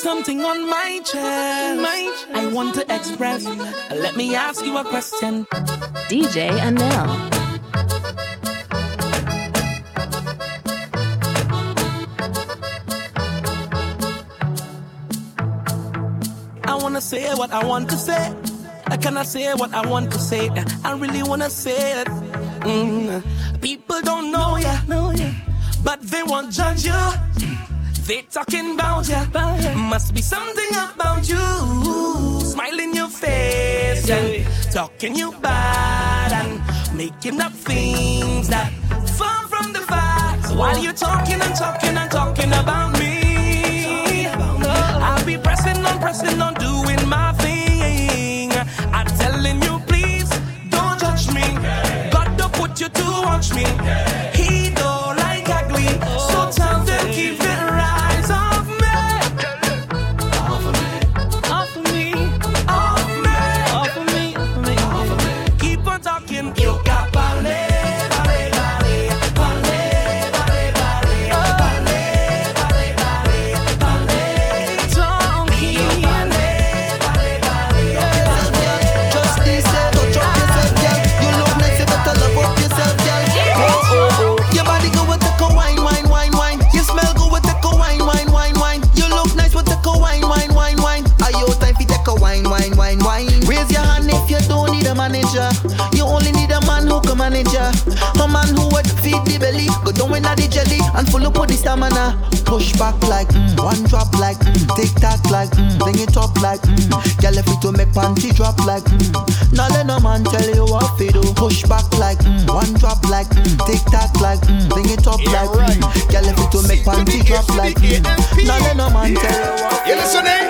something on my chest. I want to express. Let me ask you a question. DJ Anel. I wanna say what I want to say. I cannot say what I want to say. I really wanna say it. Mm. People don't know ya, know ya, but they won't judge you. They talking about ya. Must be something about you. Smile in your face and talking you bad and making up things that far from the facts. While you're talking and talking and talking about me, I'll be pressing on, pressing on, doing my thing. I'm telling you, please don't judge me. God don't put you to watch me. He feed the belly, go down in the jelly and full up with the stamina. Push back like mm, one drop like mm, tick tock like mm, bring it up like mm. Girl, if to make panty drop like mm. Now let no man tell you what to do. Push back like mm, one drop like mm, tick tock like mm, bring it up Yeah, like right. mm. Girl, if to make panty drop like mm. Now let no man tell you what You listening?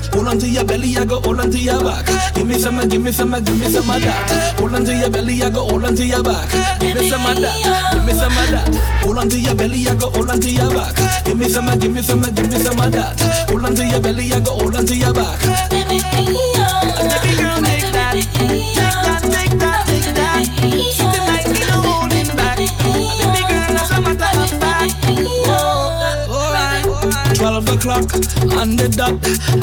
My girl, just hold on to your belly, I go hold on to your back. Give me some, give me some, give me some of that. Hold on to your belly, I go hold on to your back. Give me some of that, give me some of that. Hold on to your belly, I go hold on to your back. Give me some, give me some, give me some of that. Hold on to your belly, I go hold on to your back. Baby girl, make that, o'clock on the dot.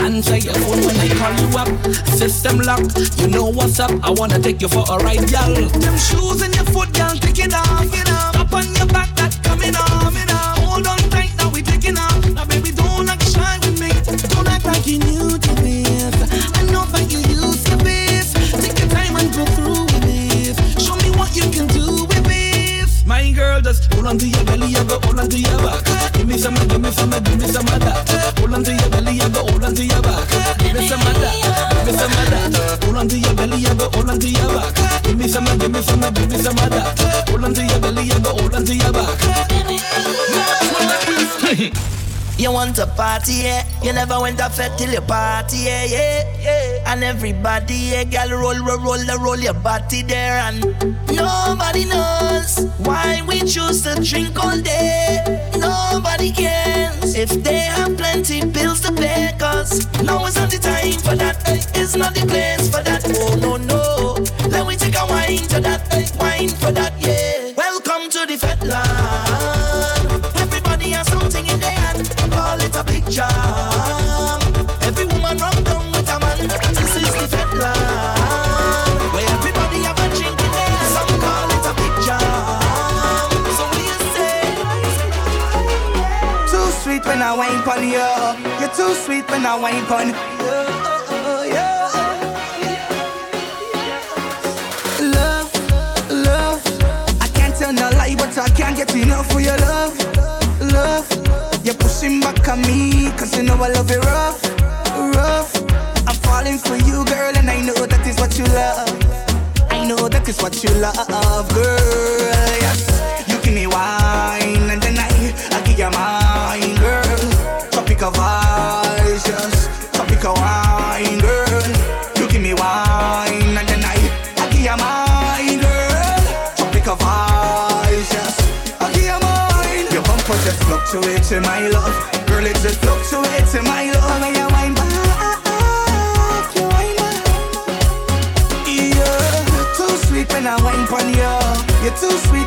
Answer your phone when I call you up. System locked. You know what's up. I wanna take you for a ride, y'all. Them shoes in your foot, girl, take it off. Get off. Up on your back, that coming off. It off. Hold on tight, now we taking off. Now baby, don't act shy with me. Don't act like you new to this. I know that you used to this. Take your time and go through with this. Show me what you can do with this. My girl, just hold on to your belly, I go hold on to your back. Give me some, give me some, give me some You want to party, yeah? You never went a fete till you party, yeah, yeah, yeah. And everybody, yeah, girl, roll, roll, roll, roll your body there, and nobody knows why we choose to drink all day. Nobody cares if they have plenty bills to pay, cause now is not the time for that. It's not the place for that. Oh no no, let me take a wine to that, wine for that, yeah. Welcome to the fete land a something in their hand, call it a big jam. Every woman run down with a man, this is the fetland where everybody have a drink. Some call it a big. So you say? Too sweet when I wine pon you, you're too sweet when I wine pon you. I can't get enough for your love. Looking back at me, cause you know I love it rough, rough. I'm falling for you, girl, and I know that is what you love. I know that is what you love, girl. Yes, you give me wine, and then I, I give you mine, girl. Tropical vibe. fluctuates in my love. Girl, it just fluctuates in my love. And you wind back, you wind back. Yeah, too sweet when I wind on you. You're too sweet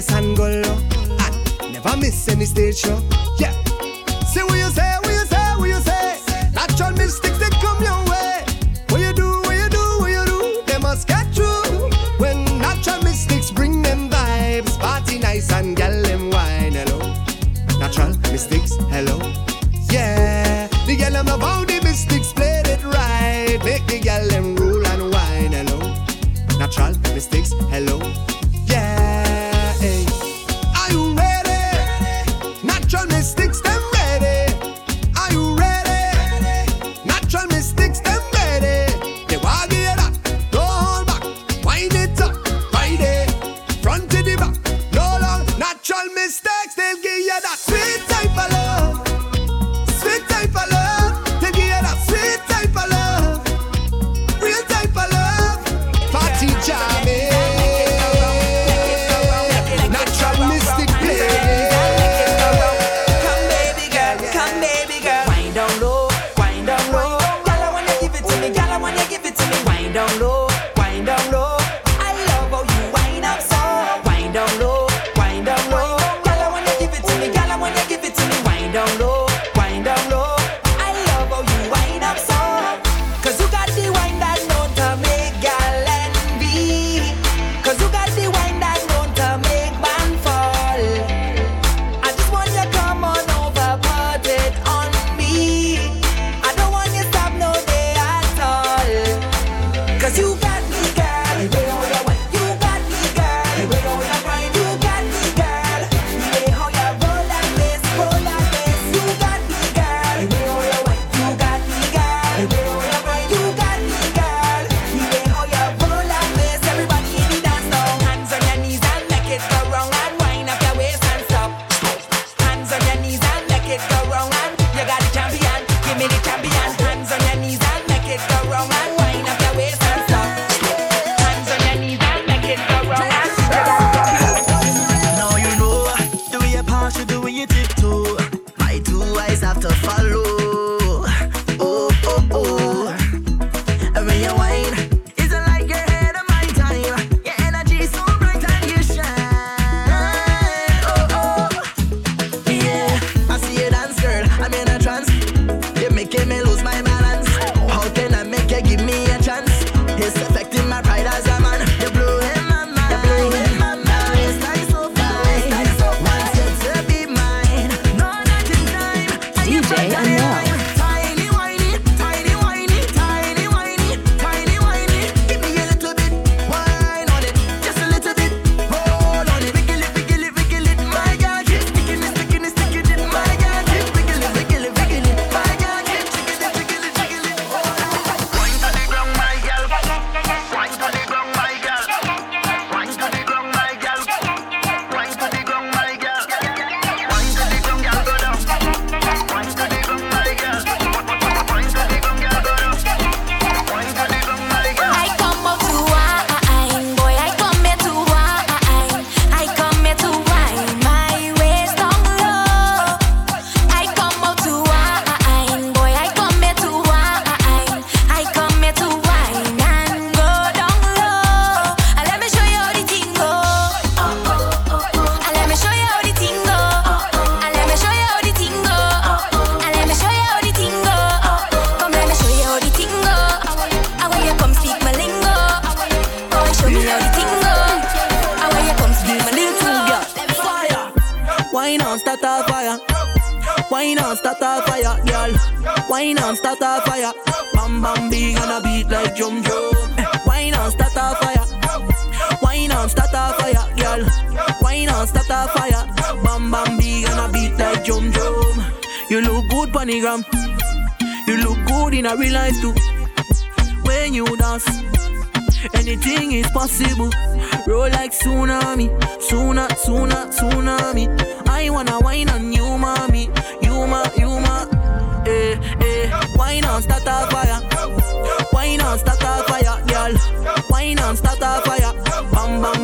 place and go low. And ah, never miss any stage show. Yeah. See what you say, what you say, what you say. Natural mystics, they come your way. What you do, what you do, what you do, they must get through. When natural mystics bring them vibes, party nice and get them wine. Hello. Natural mystics, hello. Wine on, start a fire. Wine on, start a fire, girl. Wine on, start a fire. Bam bam, be gonna beat like drum drum. Eh, wine on, start a fire. Wine on, start a fire, girl. Wine on, start a fire. Bam bam, be gonna beat like drum drum. You look good, panigram. You look good in a real life too. When you dance. Anything is possible. Roll like tsunami, tsunami, tsunami, tsunami. I wanna wine on you, mommy. You ma, you ma. Eh, eh. Wine on, start a fire. Wine on, start a fire, girl. Wine on, start a fire. Bam, bam.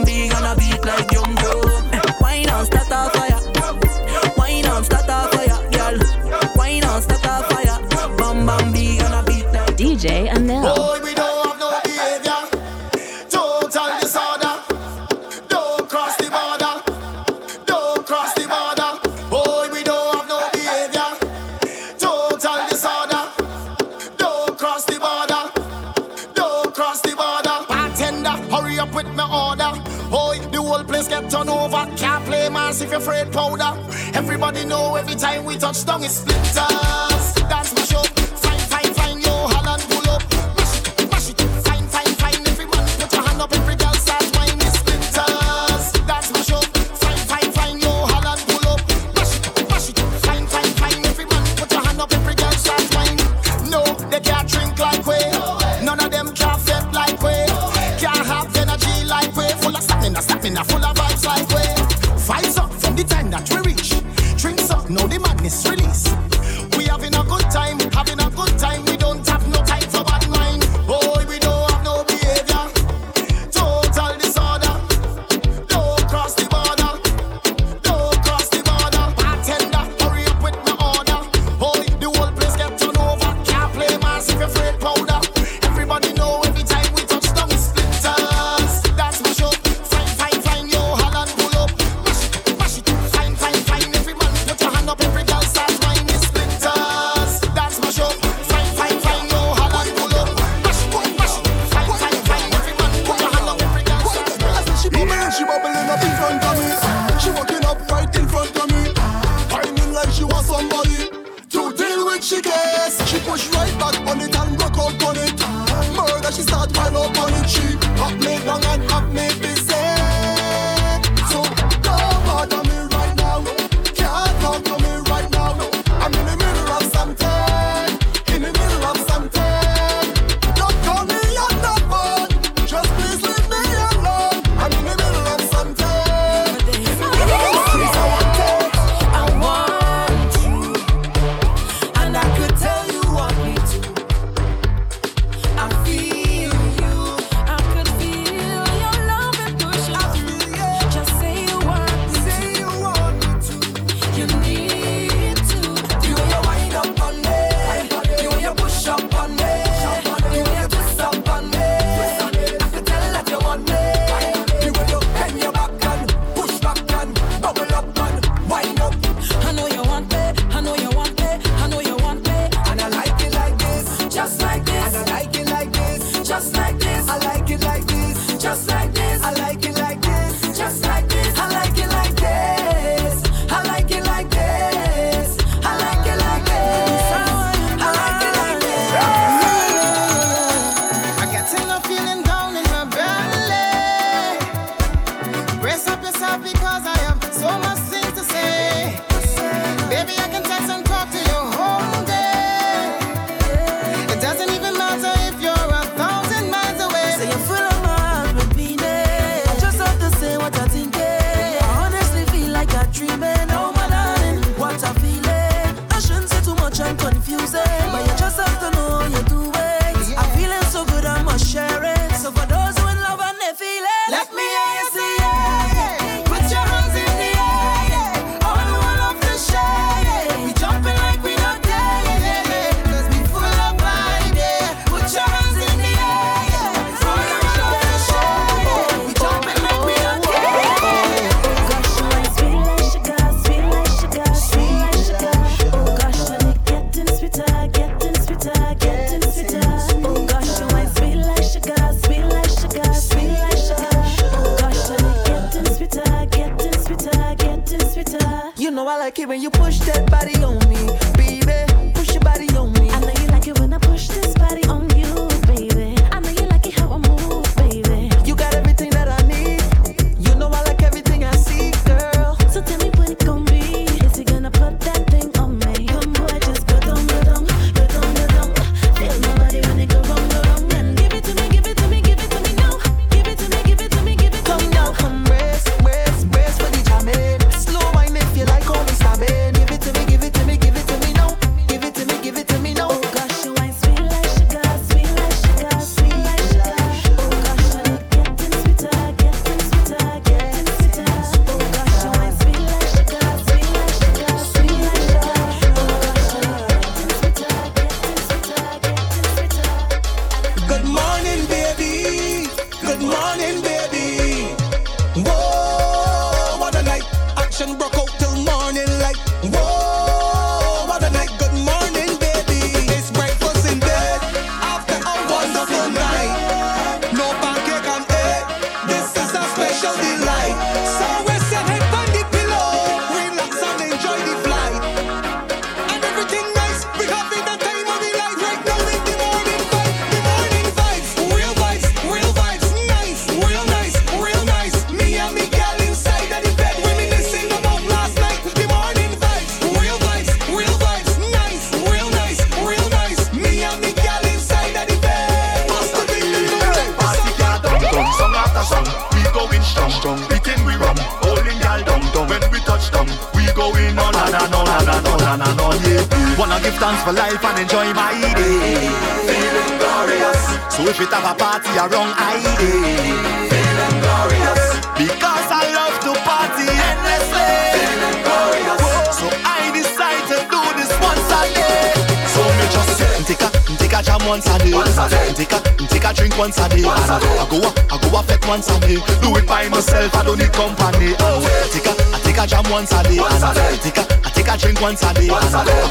powder. Everybody know every time we touch down, it's splinter. once a day. Once a day. I take a, I take a drink once a day. Once a day.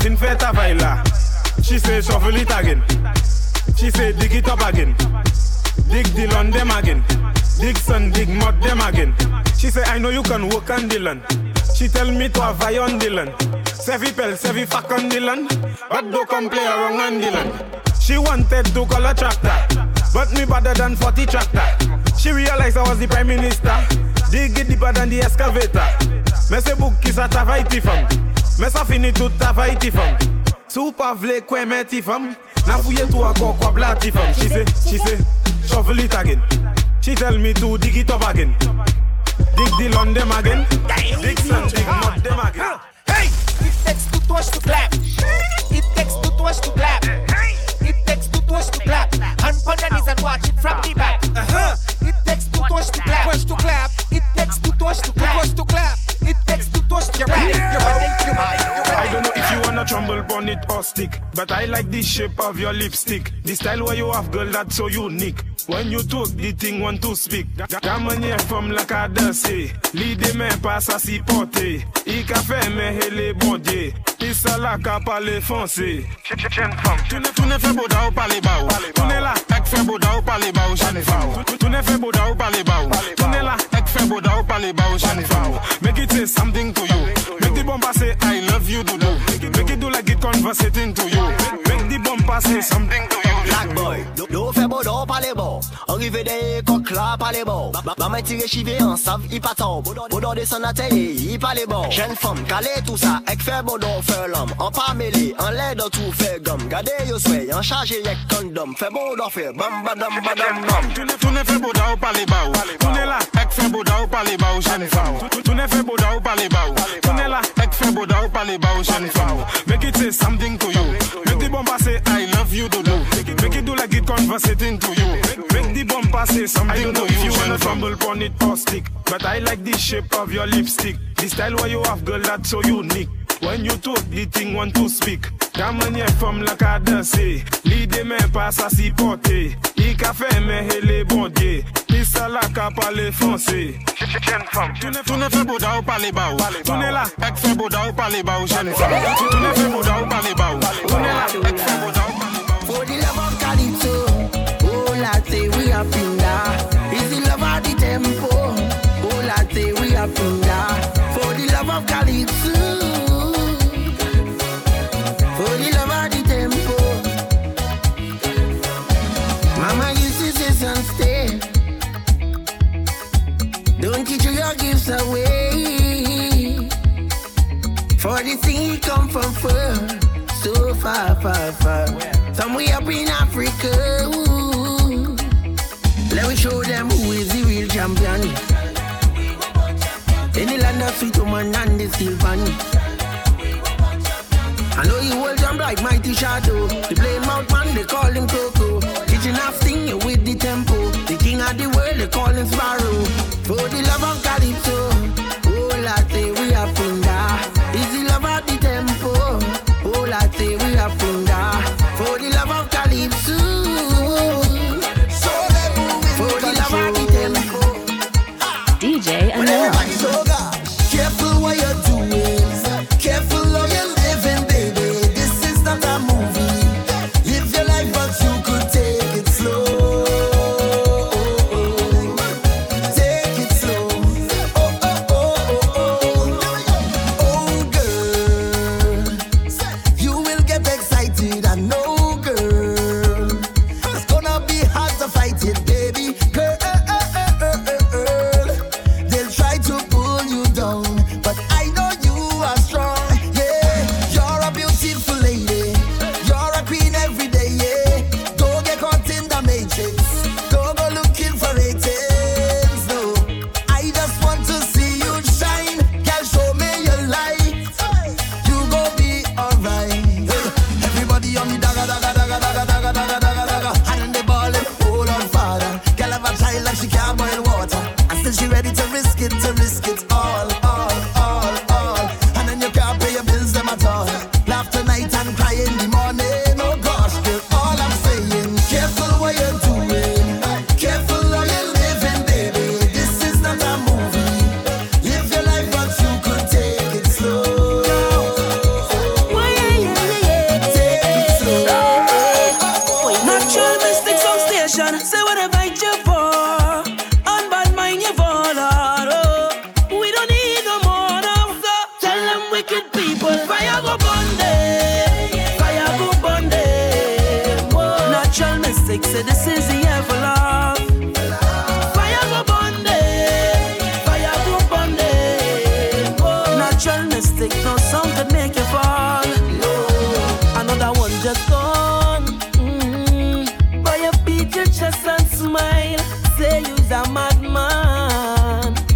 fin fè ta vay la She say shovel it again. She say dig it up again. Dig the land them again. Dig sun, dig mud them again. She say I know you can work on the land She tell me to avay on the land Sevi pel, sevi fuck on the land But do come play around on the land She wanted to call a tractor But me better than 40 tractor. She realized I was the prime minister. Dig it deeper than the excavator. Me say book is a travay fam Mè sa fini tout ta ti fam Se pa vle kwen men ti fam Na fouye tou akon kwa bla ti fam She say, she say, shovel it again. She tell me to dig it up again. Dig the on them again. Dig some, dig not them again. Hey! It takes two toes to clap. It takes two toes to clap. It takes two toes to clap. Hand on the knees and watch it from the on it or stick. But I like the shape of your lipstick. The style where you have, girl, that's so unique. When you talk, the thing want to speak. Come on here from la cadence. Eh. L'idée me passe à s'y porter. Eh. I café me hele body. Pisa la ka pale fonce. Tune tune fe boda ou pale ba ou. Tune la ek fe boda ou pale ba ou jane fa ou. Tune fe boda ou pale ba ou. Tune la ek fe boda ou pale ba ou. Make it say something to you. bomb say I love you do do. Make it do like it conversating to you. Make the bomb say something to you. Black boy, do fe bo do pale bo. Arrive de clap pas les bords. Maman ma tire chivé en save, il pas tombe. Bodor descend à télé, il pas les bords. Jeune femme, calé tout ça, avec fait bodor, fait l'homme. En pas mêlé, en l'air de tout faire gomme. Gardez yo soyez, en chargé avec condom. Fait bodor, fait bam badam badam bam. Tout n'est fait bodor ou pas les bords. Tout n'est là, avec fait bodor ou pas les bords, jeune femme. Tout le n'est fait bodor ou pas les bords. Tout n'est là, avec fait bodor ou pas les bords, jeune femme. Make it say something to you. Make the bomb passer, I love you, Dodo. Make it do like it converse it into you. Make the bomb passer, something nothing to If you wanna fumble pon it or stick. But I like the shape of your lipstick. The style where you have girl that's so unique. When you talk the thing want to speak. Ta manye from la Cadence, eh. lead Lide men pa sa si pote I ka fe hele bode, Pisa la ka pale franse Jen fom Tune fe boda ou pale ba ou Tune la Ek fe boda ou pale ba ou jen fom Tune fe boda ou pale ba ou Tune la Ek fe boda ou pale ba For the love of Calypso latte, we are pinda. Is the love of the tempo, oh latte, we are pinda. For the love of Calypso, for the love of the tempo. Mama used to say, son, stay. Don't teach your gifts away. For the thing come from far, so far, far, far. Somewhere up in Africa. Ooh. Them who is the real champion. In the land of sweet woman and the pan. I know you hold them like mighty shadow. The plain mouth man, they call him Coco. Kitchen half thing with the tempo. The king of the world, they call him Sparrow. For the love of Calypso. Oh, latte, we are funda. Is the love of the tempo. Oh, latte, we are funda. For the love of Calypso.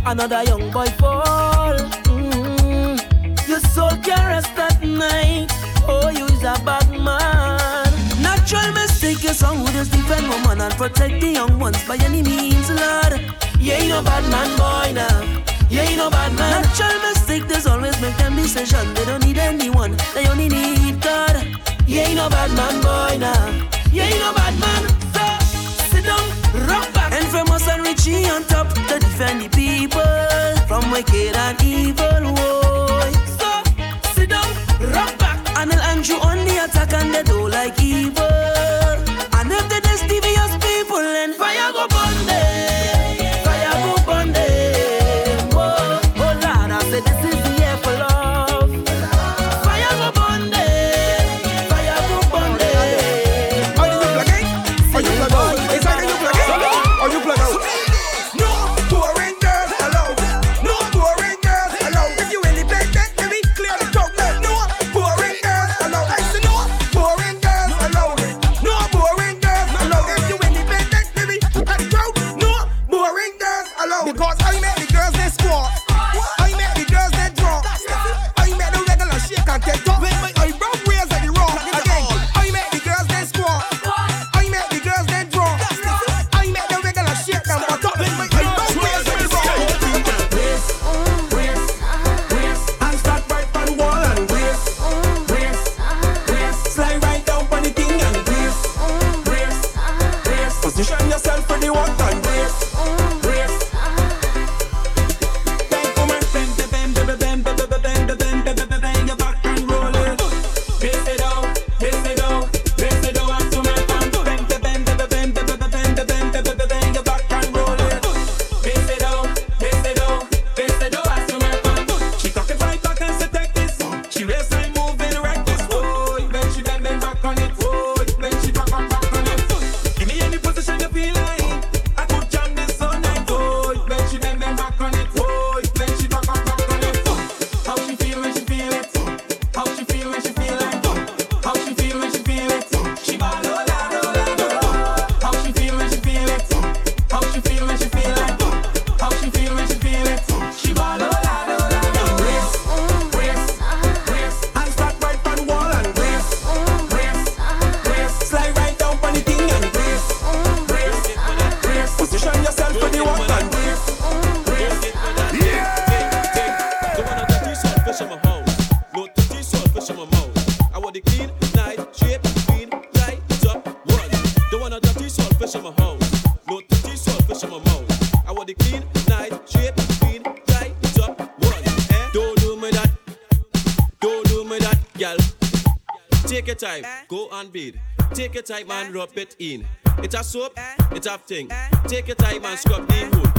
Another young boy fall. Mm. Your soul can rest at night. Oh, you's a bad man. Natural mistake is song who just defend woman and protect the young ones by any means, Lord. You ain't no bad man, boy, now. You ain't no bad man. Natural mistake, there's always make them decision. They don't need anyone, they only need God. You ain't no bad man, boy, now. You ain't no bad man. So sit down, Famous and Richie on top to defend the people from wicked and evil. Whoa. So sit down, rock back, and I'll Andrew on the attack and they don't like. it. your time and eh? rub it in. It's a soap, eh? it's a thing. Eh? Take your time and scrub the wood.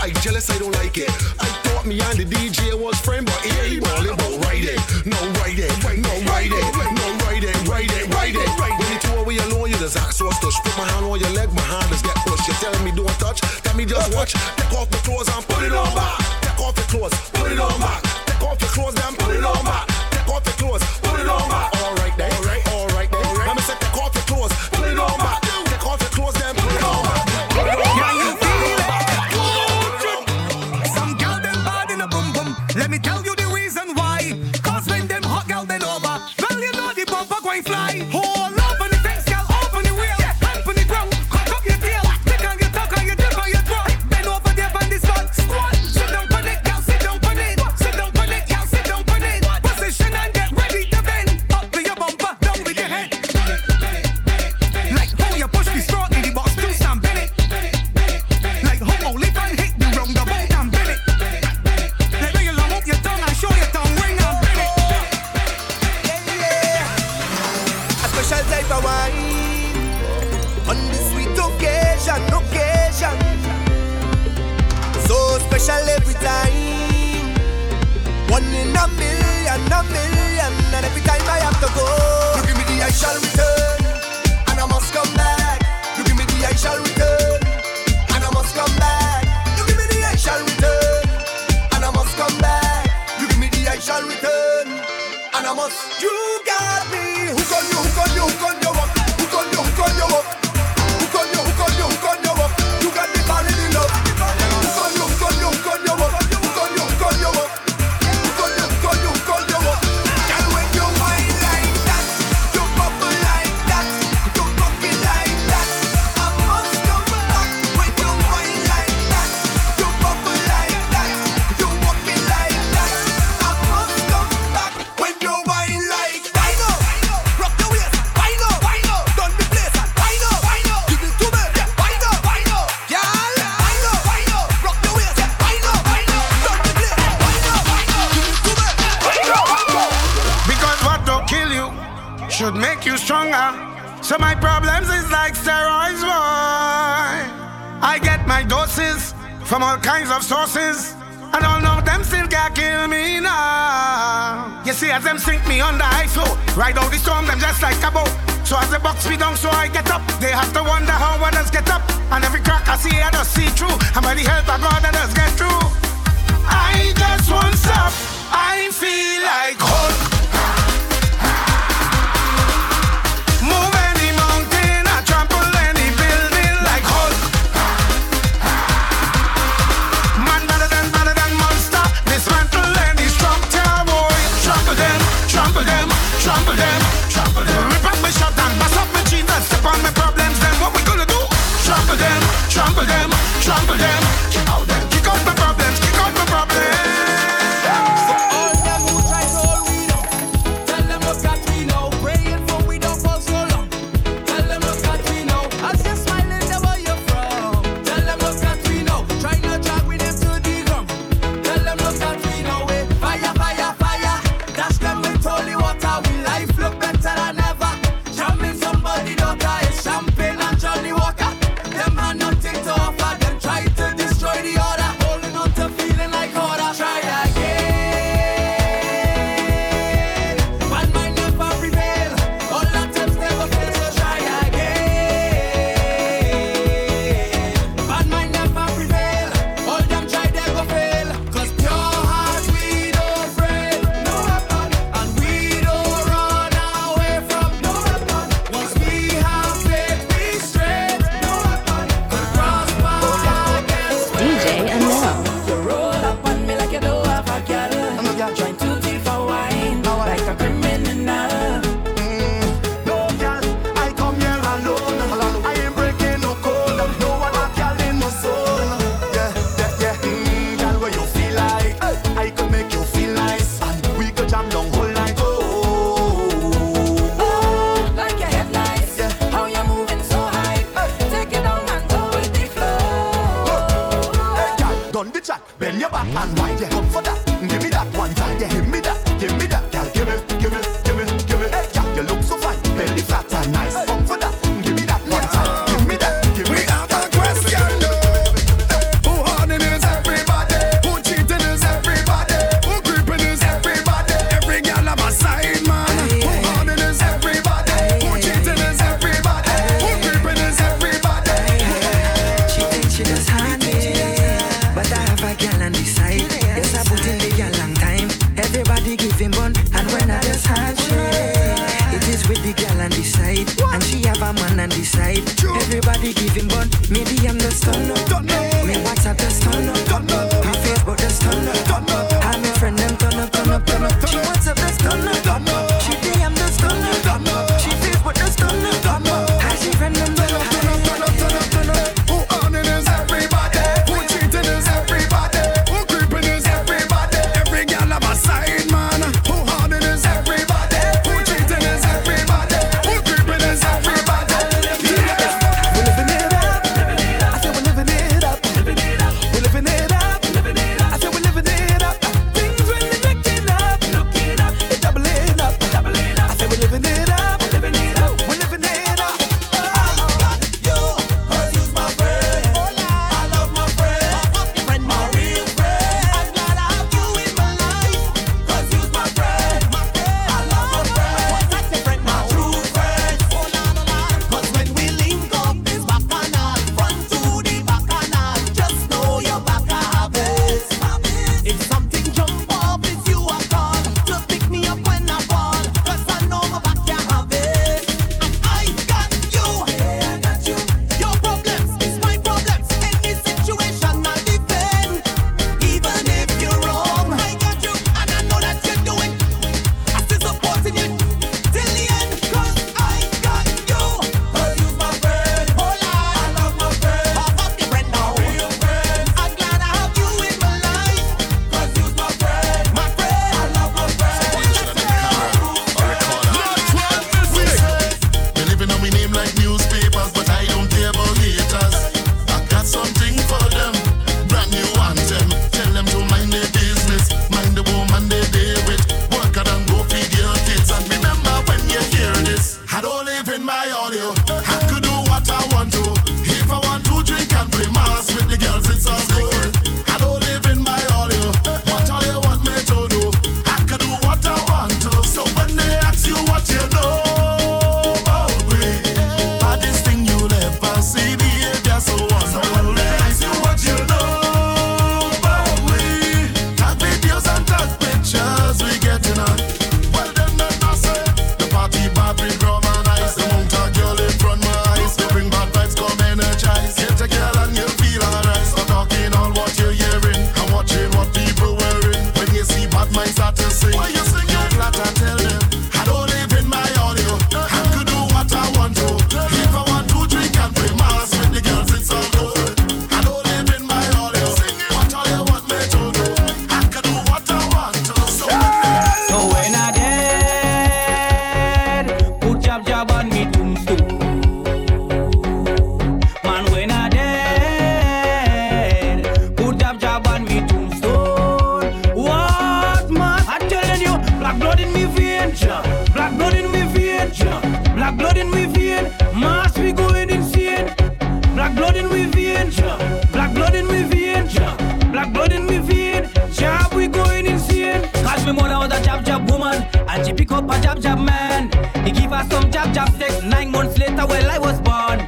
I jealous, I don't like it. I thought me and the DJ was friend, but here he all about it. No riding, no riding, no riding, riding, riding. When you two away alone, you just act so stush. Put my hand on your leg, my hand is get pushed. You're telling me don't touch, tell me just watch. Take off my clothes and put it on back. Take off your clothes, put it on back. Take off your clothes, then put it on back. Take off your clothes, put it on back. All right, then. All right. So my problems is like steroids, boy. I get my doses from all kinds of sources, and all of them still can kill me now. You see, as them sink me under ice flow, ride out the storm, them just like a boat. So as the box me down, so I get up. They have to wonder how others get up, and every crack I see, I just see through. And by the help of God, I just get through. I just want stop. I feel like Hulk. step on my problems, then what we gonna do? Trample them, trample them, trample them, kick out them, kick out my problems. to sing. Why you singing? Flat, I tell them. some jab jab sex. Nine months later, well, I was born.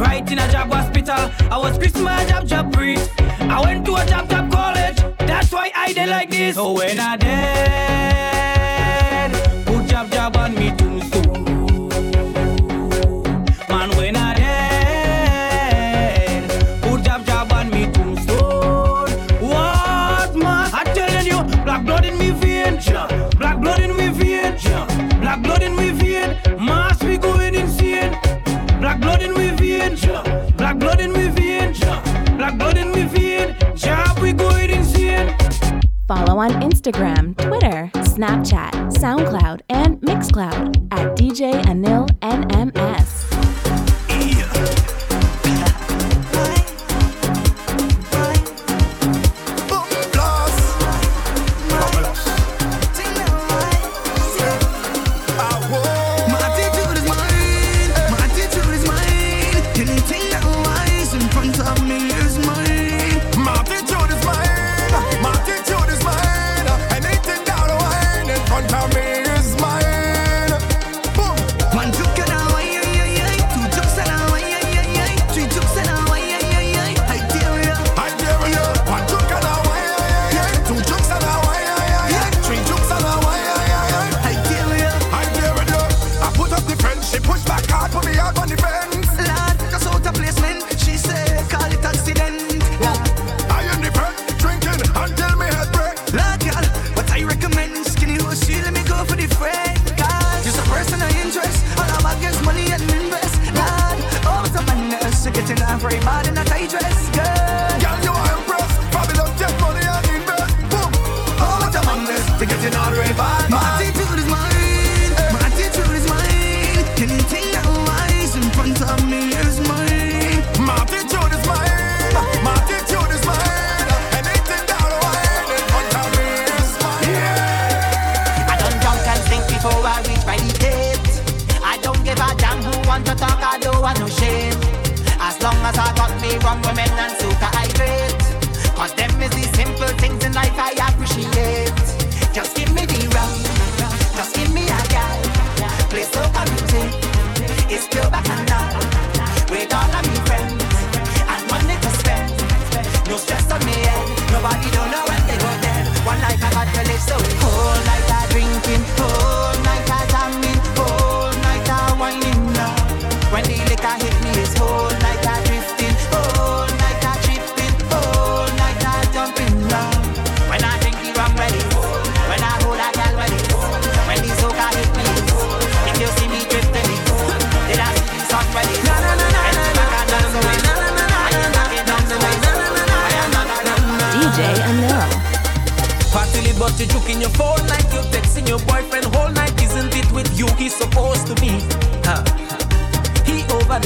Right in a job hospital, I was Christmas jab jab priest. I went to a jab jab college, that's why I did like this. So when I did. on Instagram, Twitter, Snapchat, SoundCloud.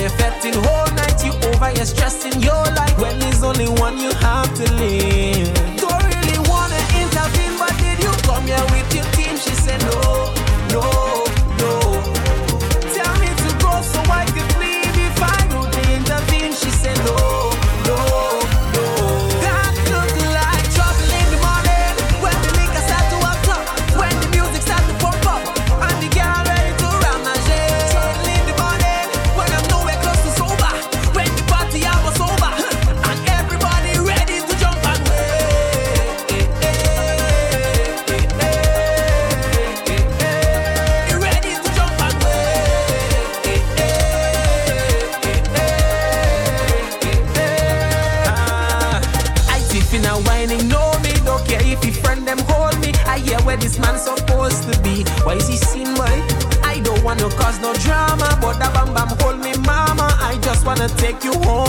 affecting whole night. You over, you're stressing your life. When there's only one you have to live.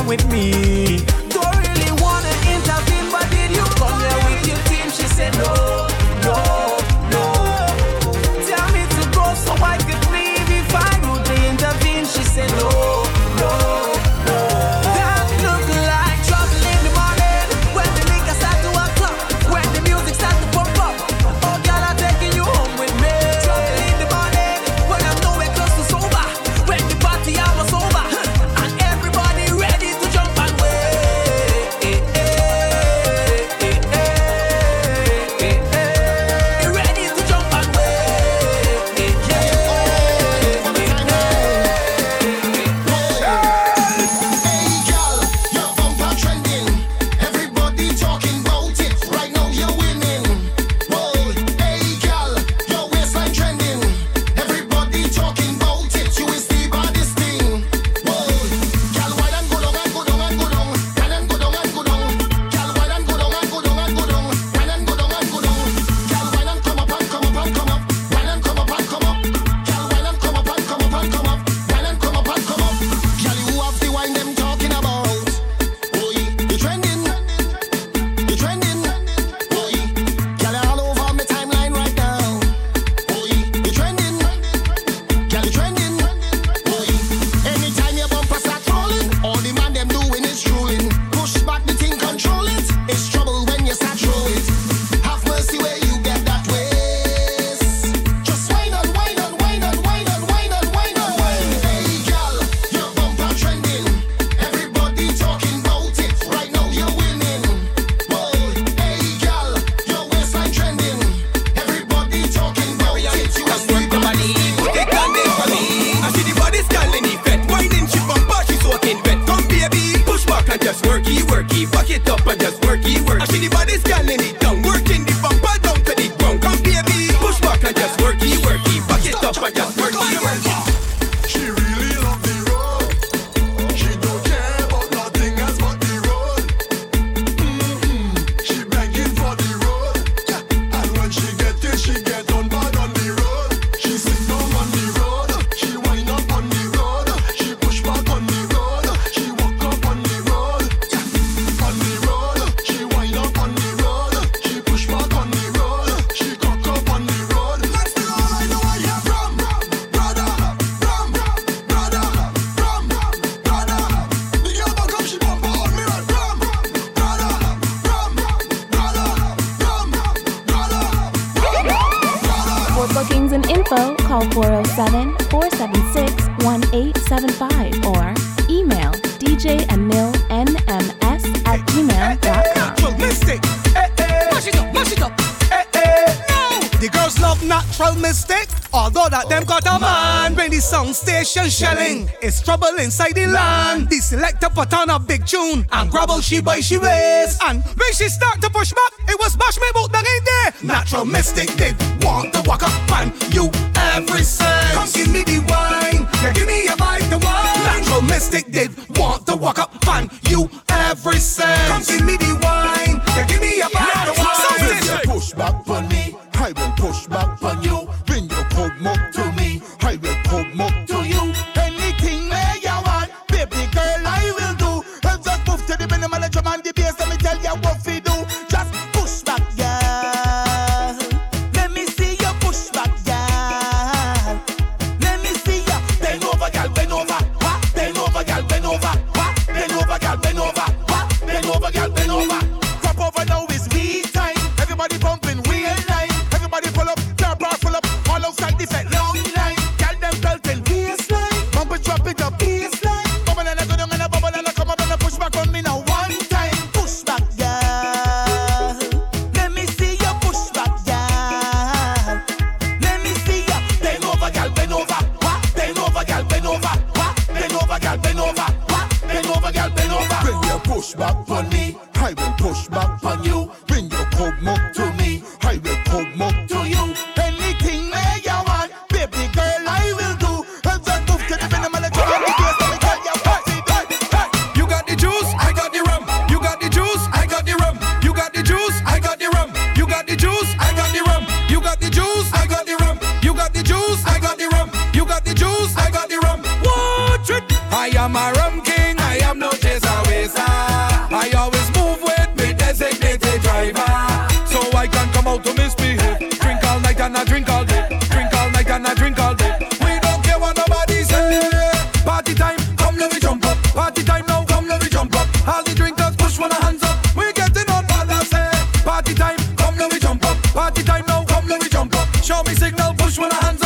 with me. 975 or email djamilnms at gmail.com. Naturalistic. Hey, hey. Hey, hey. No. The girls love. Although that them got a man, when the sound station shelling, it's trouble inside the land. The selector put on a big tune and grabble she by she waist. And when she start to push back, it was bash me boat that ain't there. Natural mystic did want to walk up and you every sense. Come give me the wine, yeah, give me a bite the wine. Natural mystic did want to walk up and you every sense. Come give me the wine. I am a rum king, I am no chaser waster. I always move with me designated driver. So I can come out to misbehave. Drink all night and I drink all day. Drink all night and I drink all day. We don't care what nobody say. Party time, come let me jump up. Party time now, come let me jump up. All the drinkers push one of hands up. We getting on what I say. Party time, come let me jump up. Party time now, come let me jump up. Show me signal, push one of hands up.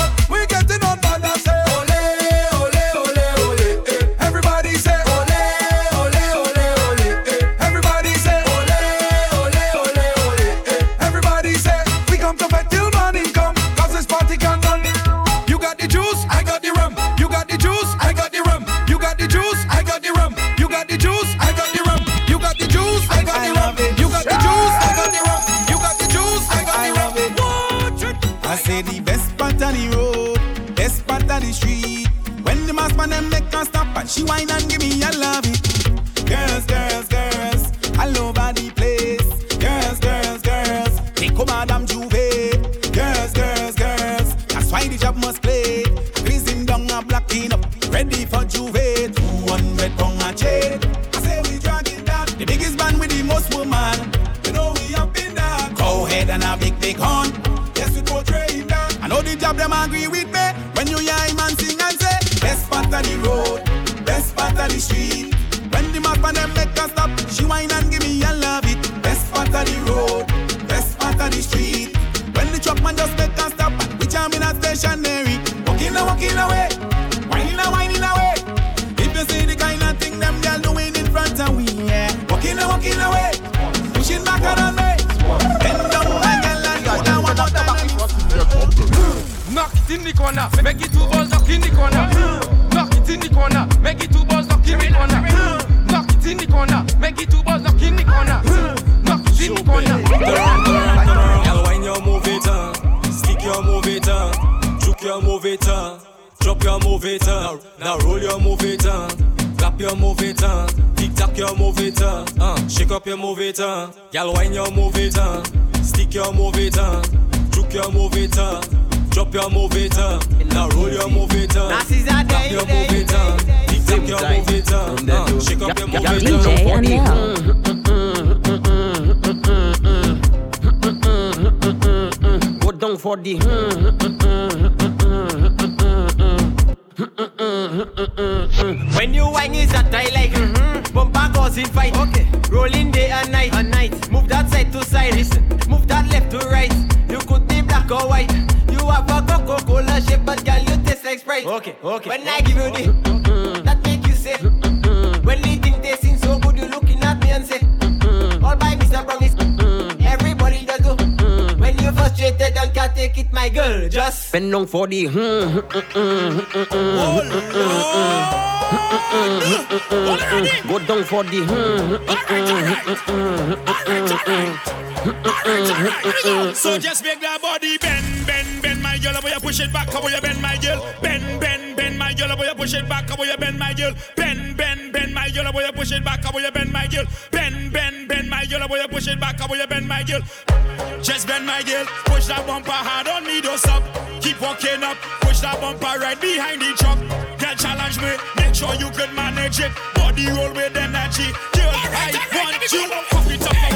it, uh. Girl, when you move it, uh. Stick your move it, uh. Juke your move it, uh. Drop your move it, uh. Now roll your move it, uh. Tap your move it, uh. Tap your move it, uh. Shake up your move it, uh. DJ and Go down for the. Hmm. When you wang is a tie like. Mm-hmm causing fight. Okay. Rolling day and night. And night. Move that side to side. Listen. Move that left to right. You could be black or white. You have a Coca Cola shape, but girl, you taste like Sprite. Okay. Okay. When I give you the, that make you say. When the thing tasting so good, you looking at me and say, all by Mr. Brown. take it, my girl. Just bend down for the. Go down for the. So just make that body bend, bend, bend, my girl. Boy, you push it back, boy, you bend, my girl. Bend, bend, bend, my girl. Boy, you push it back, boy, you bend, my girl. Bend, bend, bend, my girl. Boy, you push it back, boy, you bend, my girl. Bend, bend girl, boy, you push it back, boy, you bend my girl. Just bend my girl, push that bumper hard on me, don't stop. Keep walking up, push that bumper right behind the truck. Girl, challenge me, make sure you can manage it. Body roll with energy, girl, right, I right, want you. Pop it up.